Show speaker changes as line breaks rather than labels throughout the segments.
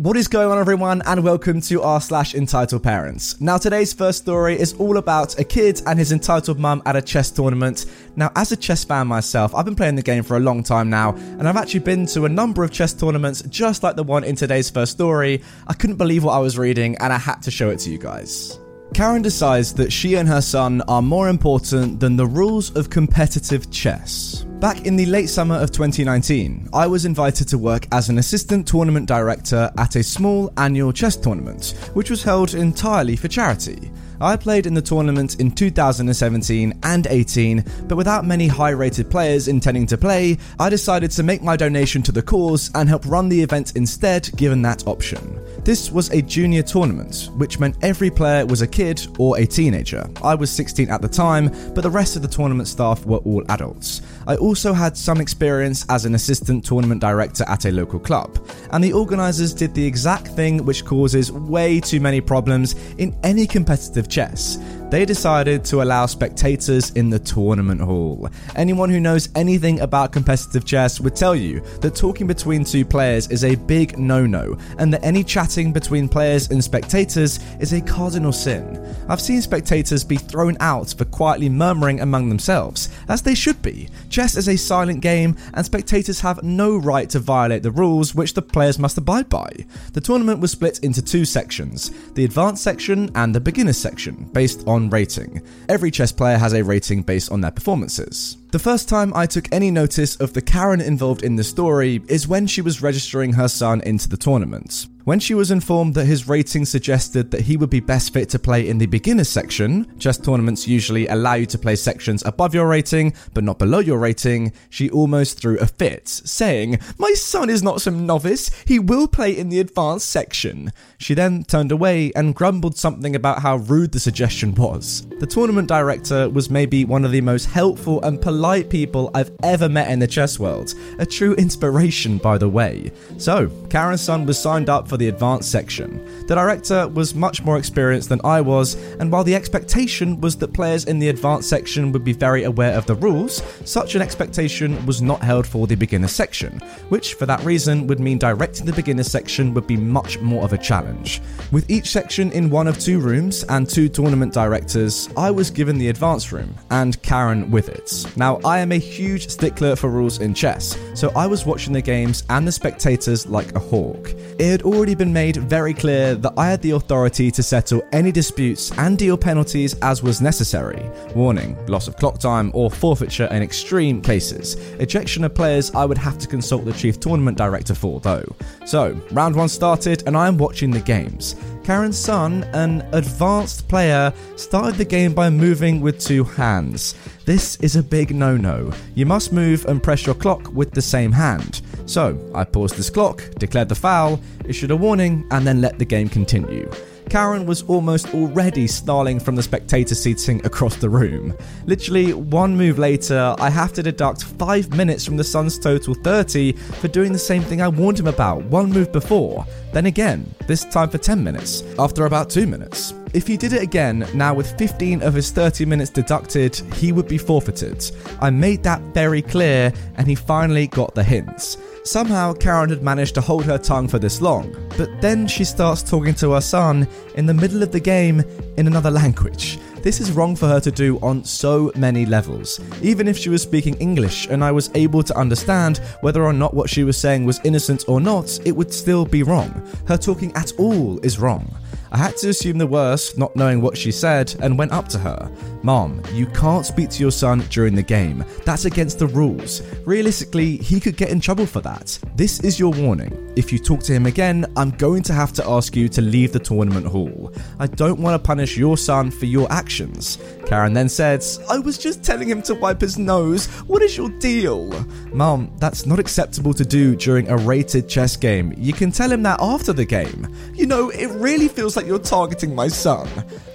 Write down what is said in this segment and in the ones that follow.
What is going on, everyone, and welcome to r slash entitled parents. Now, today's first story is all about a kid and his entitled mum at a chess tournament. Now, as a chess fan myself, I've been playing the game for a long time now, and I've actually been to a number of chess tournaments just like the one in today's first story. I couldn't believe what I was reading, and I had to show it to you guys. Karen decides that she and her son are more important than the rules of competitive chess. Back in the late summer of 2019, I was invited to work as an assistant tournament director at a small annual chess tournament, which was held entirely for charity. I played in the tournament in 2017 and 18, but without many high rated players intending to play, I decided to make my donation to the cause and help run the event instead, given that option. This was a junior tournament, which meant every player was a kid or a teenager. I was 16 at the time, but the rest of the tournament staff were all adults. I also had some experience as an assistant tournament director at a local club, and the organisers did the exact thing which causes way too many problems in any competitive chess. They decided to allow spectators in the tournament hall. Anyone who knows anything about competitive chess would tell you that talking between two players is a big no no, and that any chatting between players and spectators is a cardinal sin. I've seen spectators be thrown out for quietly murmuring among themselves, as they should be. Chess is a silent game, and spectators have no right to violate the rules which the players must abide by. The tournament was split into two sections the advanced section and the beginner section, based on rating. Every chess player has a rating based on their performances. The first time I took any notice of the Karen involved in the story is when she was registering her son into the tournament. When she was informed that his rating suggested that he would be best fit to play in the beginner section, chess tournaments usually allow you to play sections above your rating but not below your rating, she almost threw a fit, saying, My son is not some novice, he will play in the advanced section. She then turned away and grumbled something about how rude the suggestion was. The tournament director was maybe one of the most helpful and polite people I've ever met in the chess world, a true inspiration, by the way. So, Karen's son was signed up for the advanced section. The director was much more experienced than I was, and while the expectation was that players in the advanced section would be very aware of the rules, such an expectation was not held for the beginner section, which for that reason would mean directing the beginner section would be much more of a challenge. With each section in one of two rooms and two tournament directors, I was given the advanced room, and Karen with it. Now, I am a huge stickler for rules in chess, so I was watching the games and the spectators like a hawk. It had already been made very clear that I had the authority to settle any disputes and deal penalties as was necessary. Warning, loss of clock time or forfeiture in extreme cases. Ejection of players I would have to consult the chief tournament director for though. So, round one started and I am watching the games. Karen's son, an advanced player, started the game by moving with two hands. This is a big no no. You must move and press your clock with the same hand. So, I paused this clock, declared the foul, issued a warning, and then let the game continue. Karen was almost already snarling from the spectator seating across the room. Literally, one move later, I have to deduct 5 minutes from the son's total 30 for doing the same thing I warned him about one move before. Then again, this time for 10 minutes, after about 2 minutes. If he did it again, now with 15 of his 30 minutes deducted, he would be forfeited. I made that very clear, and he finally got the hints. Somehow, Karen had managed to hold her tongue for this long, but then she starts talking to her son in the middle of the game in another language. This is wrong for her to do on so many levels. Even if she was speaking English and I was able to understand whether or not what she was saying was innocent or not, it would still be wrong. Her talking at all is wrong. I had to assume the worst, not knowing what she said, and went up to her. Mom, you can't speak to your son during the game. That's against the rules. Realistically, he could get in trouble for that. This is your warning. If you talk to him again, I'm going to have to ask you to leave the tournament hall. I don't want to punish your son for your actions. Karen then said, I was just telling him to wipe his nose. What is your deal? Mom, that's not acceptable to do during a rated chess game. You can tell him that after the game. You know, it really feels like you're targeting my son.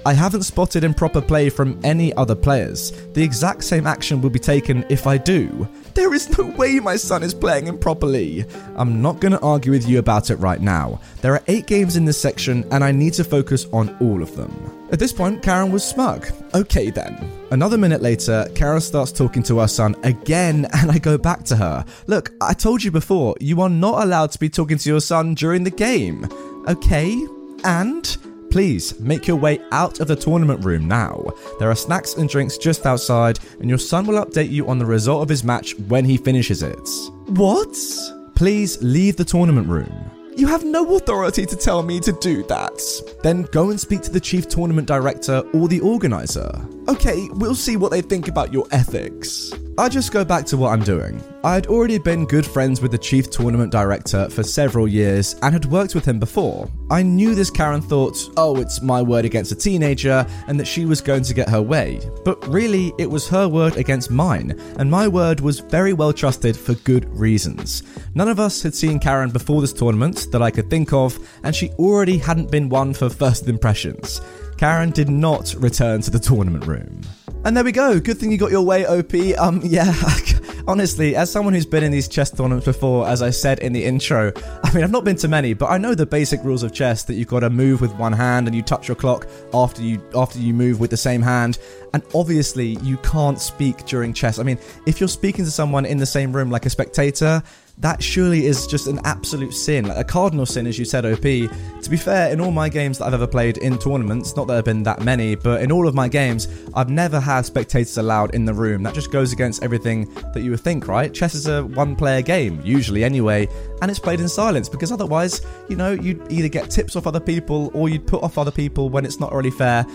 I haven't spotted improper play from any other players. The exact same action will be taken if I do. There is no way my son is playing improperly. I'm not going to argue with you about it right now. There are eight games in this section, and I need to focus on all of them. At this point, Karen was smug. Okay then. Another minute later, Karen starts talking to her son again, and I go back to her. Look, I told you before, you are not allowed to be talking to your son during the game. Okay? And? Please make your way out of the tournament room now. There are snacks and drinks just outside, and your son will update you on the result of his match when he finishes it. What? Please leave the tournament room. You have no authority to tell me to do that. Then go and speak to the chief tournament director or the organizer. Okay, we'll see what they think about your ethics. I just go back to what I'm doing. I had already been good friends with the chief tournament director for several years and had worked with him before. I knew this Karen thought, oh, it's my word against a teenager, and that she was going to get her way. But really, it was her word against mine, and my word was very well trusted for good reasons. None of us had seen Karen before this tournament that I could think of, and she already hadn't been one for first impressions. Karen did not return to the tournament room. And there we go. Good thing you got your way, OP. Um, yeah, honestly, as someone who's been in these chess tournaments before, as I said in the intro, I mean, I've not been to many, but I know the basic rules of chess that you've got to move with one hand and you touch your clock after you after you move with the same hand. And obviously, you can't speak during chess. I mean, if you're speaking to someone in the same room like a spectator, that surely is just an absolute sin, like a cardinal sin, as you said, OP. To be fair, in all my games that I've ever played in tournaments, not that there have been that many, but in all of my games, I've never had spectators allowed in the room. That just goes against everything that you would think, right? Chess is a one player game, usually anyway, and it's played in silence because otherwise, you know, you'd either get tips off other people or you'd put off other people when it's not really fair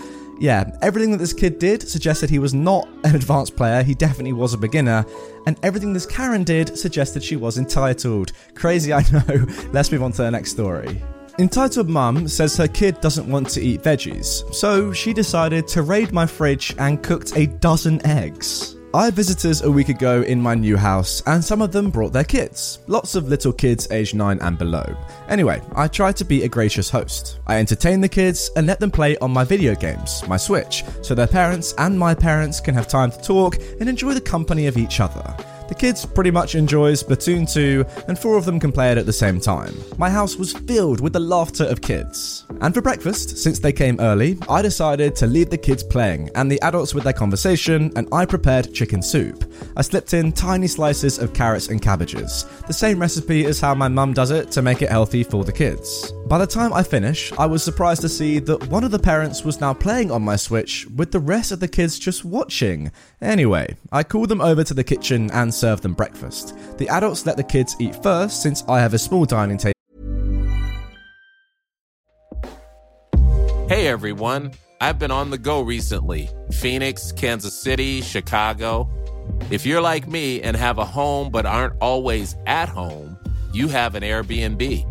yeah, everything that this kid did suggested he was not an advanced player, he definitely was a beginner, and everything this Karen did suggested she was entitled. Crazy, I know. Let's move on to the next story. Entitled Mum says her kid doesn't want to eat veggies, so she decided to raid my fridge and cooked a dozen eggs. I had visitors a week ago in my new house, and some of them brought their kids. Lots of little kids aged 9 and below. Anyway, I tried to be a gracious host. I entertained the kids and let them play on my video games, my Switch, so their parents and my parents can have time to talk and enjoy the company of each other. The kids pretty much enjoy Splatoon 2, and four of them can play it at the same time. My house was filled with the laughter of kids. And for breakfast, since they came early, I decided to leave the kids playing and the adults with their conversation, and I prepared chicken soup. I slipped in tiny slices of carrots and cabbages, the same recipe as how my mum does it to make it healthy for the kids. By the time I finish, I was surprised to see that one of the parents was now playing on my Switch with the rest of the kids just watching. Anyway, I called them over to the kitchen and serve them breakfast. The adults let the kids eat first since I have a small dining table.
Hey everyone, I've been on the go recently Phoenix, Kansas City, Chicago. If you're like me and have a home but aren't always at home, you have an Airbnb.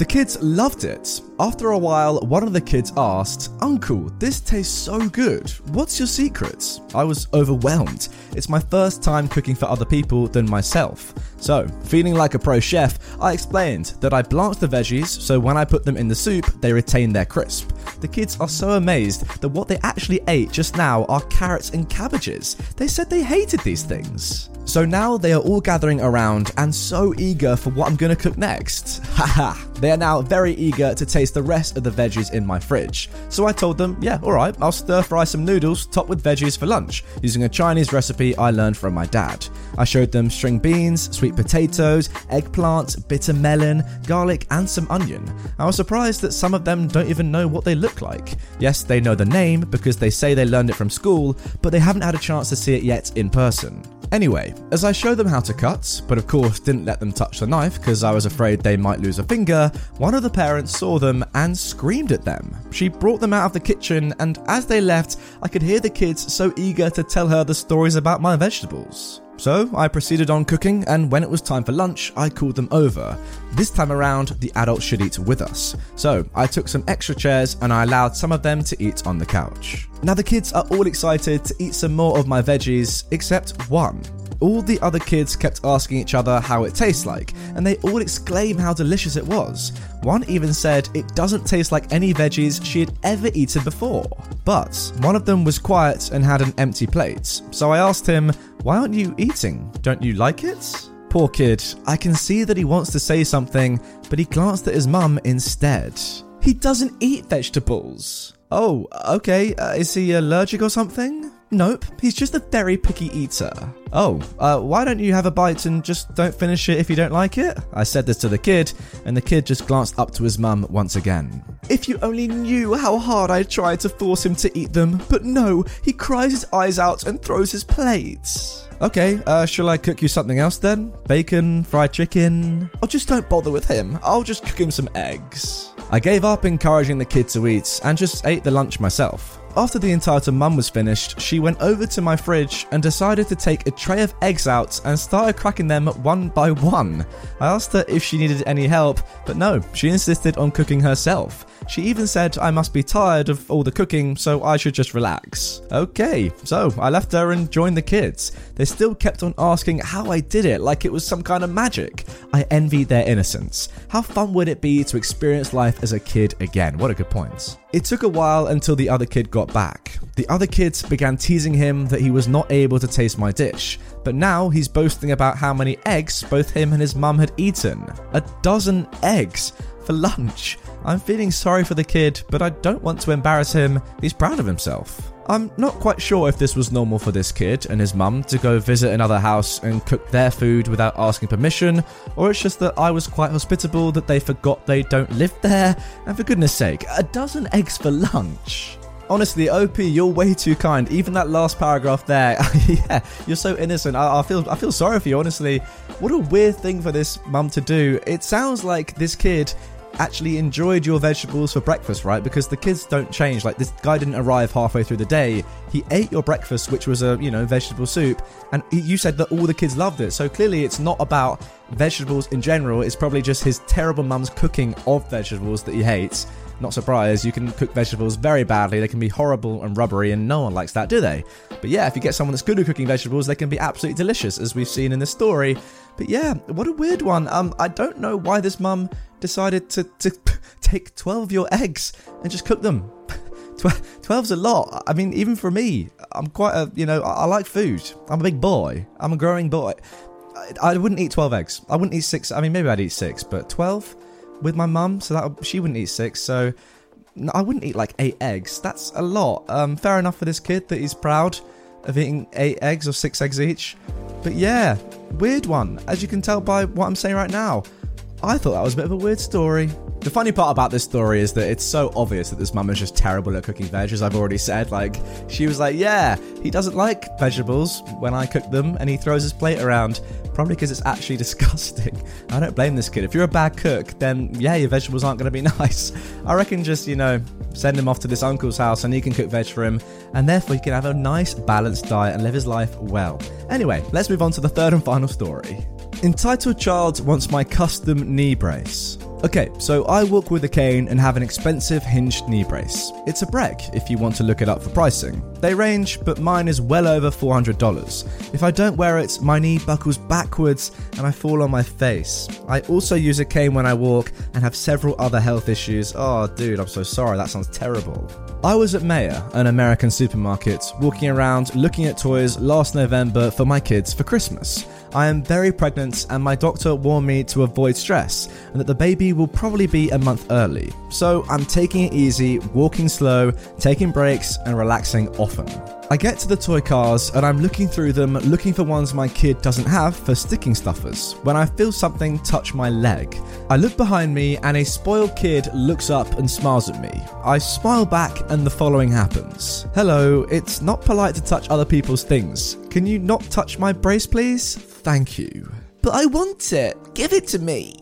The kids loved it. After a while, one of the kids asked, Uncle, this tastes so good. What's your secret? I was overwhelmed. It's my first time cooking for other people than myself. So, feeling like a pro chef, I explained that I blanch the veggies so when I put them in the soup, they retain their crisp. The kids are so amazed that what they actually ate just now are carrots and cabbages. They said they hated these things. So now they are all gathering around and so eager for what I'm gonna cook next. Haha, they are now very eager to taste the rest of the veggies in my fridge. So I told them, yeah, alright, I'll stir fry some noodles topped with veggies for lunch, using a Chinese recipe I learned from my dad. I showed them string beans, sweet potatoes, eggplant, bitter melon, garlic, and some onion. I was surprised that some of them don't even know what they look like. Yes, they know the name because they say they learned it from school, but they haven't had a chance to see it yet in person. Anyway, as I showed them how to cut, but of course didn't let them touch the knife because I was afraid they might lose a finger, one of the parents saw them and screamed at them. She brought them out of the kitchen, and as they left, I could hear the kids so eager to tell her the stories about my vegetables. So I proceeded on cooking, and when it was time for lunch, I called them over. This time around, the adults should eat with us. So I took some extra chairs and I allowed some of them to eat on the couch. Now the kids are all excited to eat some more of my veggies, except one. All the other kids kept asking each other how it tastes like, and they all exclaim how delicious it was. One even said it doesn't taste like any veggies she had ever eaten before. But one of them was quiet and had an empty plate, so I asked him, Why aren't you eating? Don't you like it? Poor kid, I can see that he wants to say something, but he glanced at his mum instead. He doesn't eat vegetables. Oh, okay, uh, is he allergic or something? Nope, he's just a very picky eater. Oh, uh, why don't you have a bite and just don't finish it if you don't like it? I said this to the kid, and the kid just glanced up to his mum once again. If you only knew how hard I tried to force him to eat them, but no, he cries his eyes out and throws his plates. Okay, uh, shall I cook you something else then? Bacon, fried chicken? Oh, just don't bother with him. I'll just cook him some eggs. I gave up encouraging the kid to eat and just ate the lunch myself. After the entitled mum was finished, she went over to my fridge and decided to take a tray of eggs out and started cracking them one by one. I asked her if she needed any help, but no, she insisted on cooking herself. She even said I must be tired of all the cooking, so I should just relax. Okay, so I left her and joined the kids. They still kept on asking how I did it, like it was some kind of magic. I envied their innocence. How fun would it be to experience life as a kid again? What a good point. It took a while until the other kid got back. The other kids began teasing him that he was not able to taste my dish, but now he's boasting about how many eggs both him and his mum had eaten. A dozen eggs for lunch. I'm feeling sorry for the kid, but I don't want to embarrass him. He's proud of himself. I'm not quite sure if this was normal for this kid and his mum to go visit another house and cook their food without asking permission, or it's just that I was quite hospitable that they forgot they don't live there, and for goodness sake, a dozen eggs for lunch. Honestly, OP, you're way too kind. Even that last paragraph there, yeah, you're so innocent. I, I, feel, I feel sorry for you. Honestly, what a weird thing for this mum to do. It sounds like this kid actually enjoyed your vegetables for breakfast, right? Because the kids don't change. Like this guy didn't arrive halfway through the day. He ate your breakfast, which was a you know vegetable soup, and you said that all the kids loved it. So clearly, it's not about vegetables in general. It's probably just his terrible mum's cooking of vegetables that he hates. Not surprised, you can cook vegetables very badly. They can be horrible and rubbery, and no one likes that, do they? But yeah, if you get someone that's good at cooking vegetables, they can be absolutely delicious, as we've seen in this story. But yeah, what a weird one. Um, I don't know why this mum decided to, to take 12 of your eggs and just cook them. 12's a lot. I mean, even for me, I'm quite a, you know, I, I like food. I'm a big boy. I'm a growing boy. I, I, wouldn't eat 12 eggs. I wouldn't eat six. I mean, maybe I'd eat six, but 12? with my mum, so that she wouldn't eat six. So I wouldn't eat like eight eggs. That's a lot. Um, fair enough for this kid that he's proud of eating eight eggs or six eggs each. But yeah, weird one. As you can tell by what I'm saying right now, I thought that was a bit of a weird story. The funny part about this story is that it's so obvious that this mum is just terrible at cooking veg, as I've already said. Like, she was like, Yeah, he doesn't like vegetables when I cook them, and he throws his plate around, probably because it's actually disgusting. I don't blame this kid. If you're a bad cook, then yeah, your vegetables aren't going to be nice. I reckon just, you know, send him off to this uncle's house and he can cook veg for him, and therefore he can have a nice, balanced diet and live his life well. Anyway, let's move on to the third and final story. Entitled Child wants my custom knee brace. Okay, so I walk with a cane and have an expensive hinged knee brace. It's a Breg if you want to look it up for pricing. They range, but mine is well over $400. If I don't wear it, my knee buckles backwards and I fall on my face. I also use a cane when I walk and have several other health issues. Oh, dude, I'm so sorry, that sounds terrible. I was at Meijer, an American supermarket, walking around looking at toys last November for my kids for Christmas. I am very pregnant, and my doctor warned me to avoid stress and that the baby will probably be a month early. So I'm taking it easy, walking slow, taking breaks, and relaxing often. I get to the toy cars and I'm looking through them, looking for ones my kid doesn't have for sticking stuffers, when I feel something touch my leg. I look behind me and a spoiled kid looks up and smiles at me. I smile back and the following happens Hello, it's not polite to touch other people's things. Can you not touch my brace, please? Thank you. But I want it. Give it to me.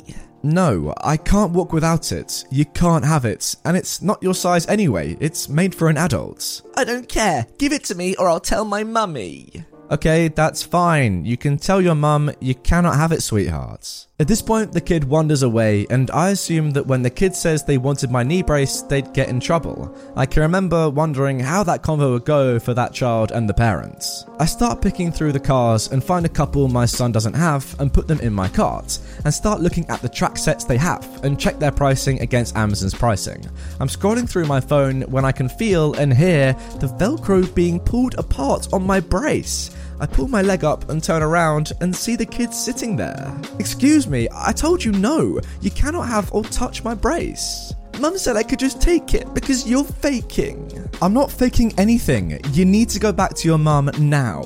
No, I can't walk without it. You can't have it, and it's not your size anyway. It's made for an adult. I don't care. Give it to me or I'll tell my mummy. Okay, that's fine. You can tell your mum you cannot have it, sweethearts. At this point, the kid wanders away, and I assume that when the kid says they wanted my knee brace, they'd get in trouble. I can remember wondering how that convo would go for that child and the parents. I start picking through the cars and find a couple my son doesn't have and put them in my cart, and start looking at the track sets they have and check their pricing against Amazon's pricing. I'm scrolling through my phone when I can feel and hear the Velcro being pulled apart on my brace. I pull my leg up and turn around and see the kid sitting there. Excuse me, I told you no, you cannot have or touch my brace. Mum said I could just take it because you're faking. I'm not faking anything. You need to go back to your mum now.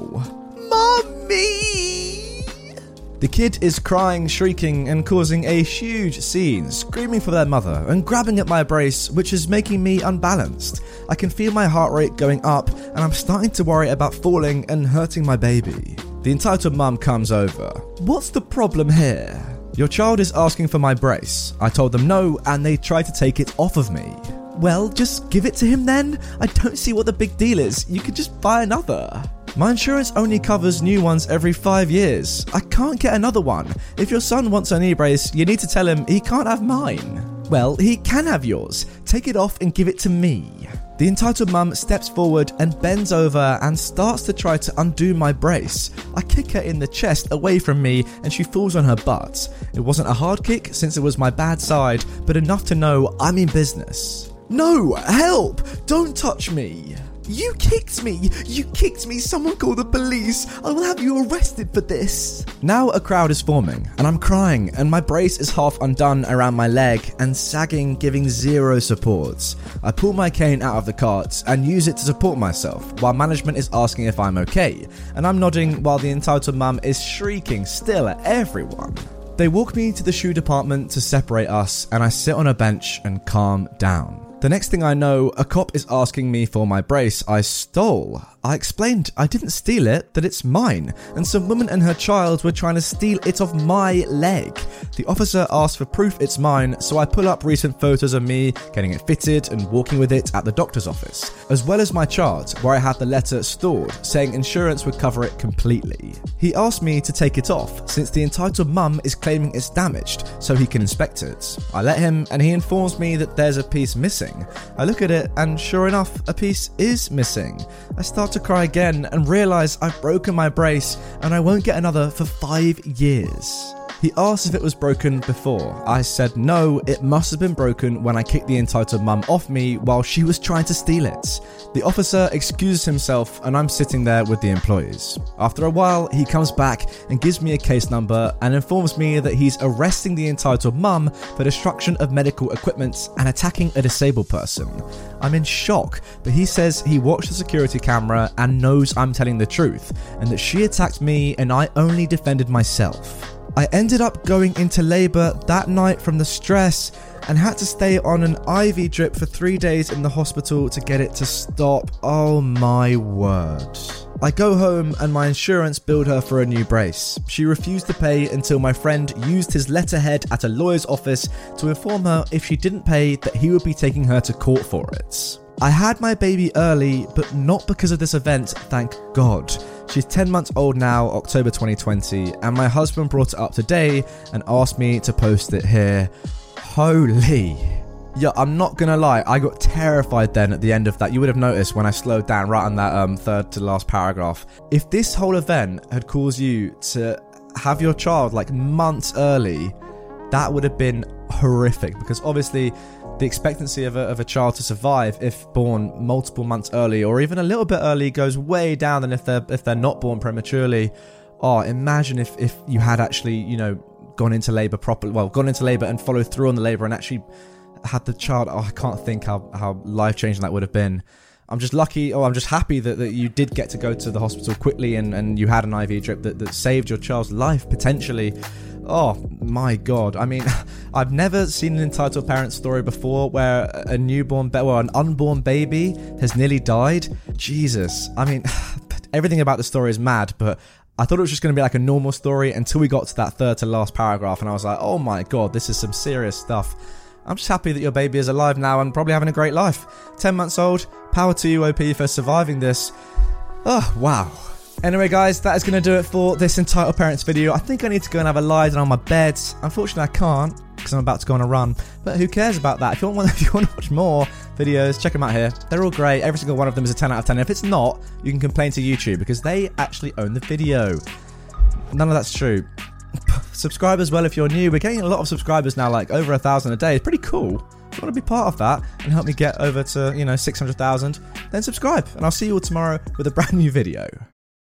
Mummy! The kid is crying, shrieking, and causing a huge scene, screaming for their mother and grabbing at my brace, which is making me unbalanced. I can feel my heart rate going up, and I'm starting to worry about falling and hurting my baby. The entitled mum comes over. What's the problem here? Your child is asking for my brace. I told them no, and they tried to take it off of me. Well, just give it to him then? I don't see what the big deal is. You could just buy another. My insurance only covers new ones every five years. I can't get another one. If your son wants an knee brace, you need to tell him he can't have mine. Well, he can have yours. Take it off and give it to me. The entitled mum steps forward and bends over and starts to try to undo my brace. I kick her in the chest away from me and she falls on her butt. It wasn't a hard kick since it was my bad side, but enough to know I'm in business. No, help! Don't touch me! You kicked me! You kicked me! Someone call the police! I will have you arrested for this! Now a crowd is forming, and I'm crying, and my brace is half undone around my leg and sagging, giving zero support. I pull my cane out of the cart and use it to support myself, while management is asking if I'm okay, and I'm nodding while the entitled mum is shrieking still at everyone. They walk me to the shoe department to separate us, and I sit on a bench and calm down. The next thing I know, a cop is asking me for my brace I stole. I explained I didn't steal it, that it's mine, and some woman and her child were trying to steal it off my leg. The officer asked for proof it's mine, so I pull up recent photos of me getting it fitted and walking with it at the doctor's office, as well as my chart where I had the letter stored saying insurance would cover it completely. He asked me to take it off since the entitled mum is claiming it's damaged, so he can inspect it. I let him, and he informs me that there's a piece missing. I look at it, and sure enough, a piece is missing. I start to cry again and realize I've broken my brace and I won't get another for five years. He asked if it was broken before. I said no, it must have been broken when I kicked the entitled mum off me while she was trying to steal it. The officer excuses himself and I'm sitting there with the employees. After a while, he comes back and gives me a case number and informs me that he's arresting the entitled mum for destruction of medical equipment and attacking a disabled person. I'm in shock, but he says he watched the security camera and knows I'm telling the truth and that she attacked me and I only defended myself. I ended up going into labour that night from the stress and had to stay on an IV drip for three days in the hospital to get it to stop. Oh my word. I go home and my insurance billed her for a new brace. She refused to pay until my friend used his letterhead at a lawyer's office to inform her if she didn't pay that he would be taking her to court for it. I had my baby early, but not because of this event, thank God. She's 10 months old now, October 2020, and my husband brought it up today and asked me to post it here. Holy. Yeah, I'm not gonna lie. I got terrified then at the end of that. You would have noticed when I slowed down right on that um, third to last paragraph. If this whole event had caused you to have your child like months early, that would have been horrific because obviously the expectancy of a, of a child to survive if born multiple months early or even a little bit early goes way down than if they're if they're not born prematurely. Oh, imagine if if you had actually you know gone into labour properly, well, gone into labour and followed through on the labour and actually had the child. Oh, I can't think how how life changing that would have been. I'm just lucky, or I'm just happy that, that you did get to go to the hospital quickly and, and you had an IV drip that, that saved your child's life potentially. Oh my god. I mean, I've never seen an entitled parent story before where a newborn, ba- well, an unborn baby has nearly died. Jesus. I mean, everything about the story is mad, but I thought it was just going to be like a normal story until we got to that third to last paragraph, and I was like, oh my god, this is some serious stuff. I'm just happy that your baby is alive now and probably having a great life. 10 months old, power to you, OP, for surviving this. Oh, wow. Anyway, guys, that is going to do it for this entitled parents video. I think I need to go and have a lie down on my bed. Unfortunately, I can't because I'm about to go on a run. But who cares about that? If you want, if you want to watch more videos, check them out here. They're all great. Every single one of them is a 10 out of 10. if it's not, you can complain to YouTube because they actually own the video. None of that's true. Subscribe as well if you're new. We're getting a lot of subscribers now, like over a thousand a day. It's pretty cool. If you want to be part of that and help me get over to, you know, 600,000, then subscribe. And I'll see you all tomorrow with a brand new video.